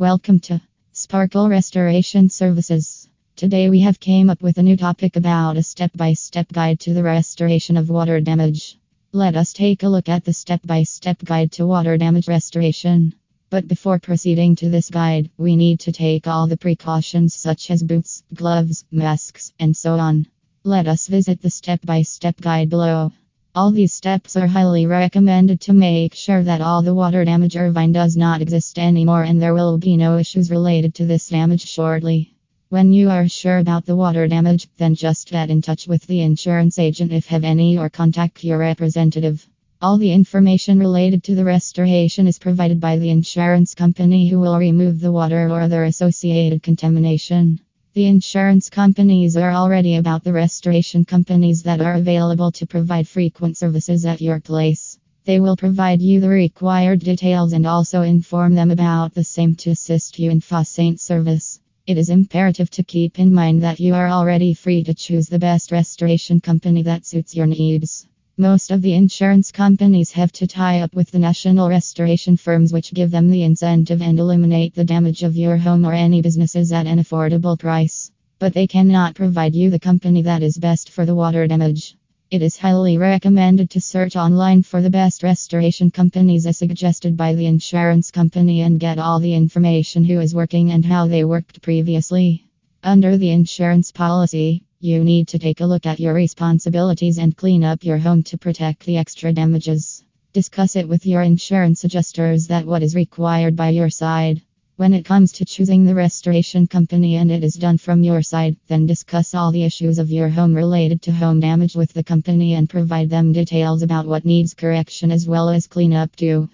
Welcome to Sparkle Restoration Services. Today we have came up with a new topic about a step-by-step guide to the restoration of water damage. Let us take a look at the step-by-step guide to water damage restoration. But before proceeding to this guide, we need to take all the precautions such as boots, gloves, masks, and so on. Let us visit the step-by-step guide below. All these steps are highly recommended to make sure that all the water damage Irvine does not exist anymore and there will be no issues related to this damage shortly. When you are sure about the water damage, then just get in touch with the insurance agent if have any or contact your representative. All the information related to the restoration is provided by the insurance company who will remove the water or other associated contamination. The insurance companies are already about the restoration companies that are available to provide frequent services at your place. They will provide you the required details and also inform them about the same to assist you in faucet service. It is imperative to keep in mind that you are already free to choose the best restoration company that suits your needs. Most of the insurance companies have to tie up with the national restoration firms, which give them the incentive and eliminate the damage of your home or any businesses at an affordable price. But they cannot provide you the company that is best for the water damage. It is highly recommended to search online for the best restoration companies as suggested by the insurance company and get all the information who is working and how they worked previously. Under the insurance policy, you need to take a look at your responsibilities and clean up your home to protect the extra damages. Discuss it with your insurance adjusters that what is required by your side. When it comes to choosing the restoration company and it is done from your side, then discuss all the issues of your home related to home damage with the company and provide them details about what needs correction as well as cleanup too.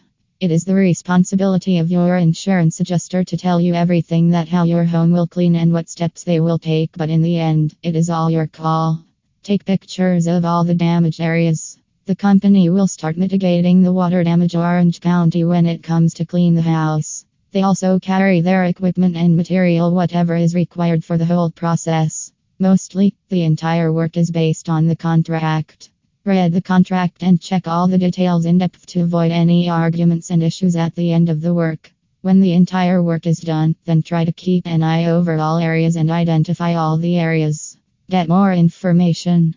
It is the responsibility of your insurance adjuster to tell you everything that how your home will clean and what steps they will take, but in the end, it is all your call. Take pictures of all the damaged areas. The company will start mitigating the water damage Orange County when it comes to clean the house. They also carry their equipment and material whatever is required for the whole process. Mostly, the entire work is based on the contract. Read the contract and check all the details in depth to avoid any arguments and issues at the end of the work. When the entire work is done, then try to keep an eye over all areas and identify all the areas. Get more information.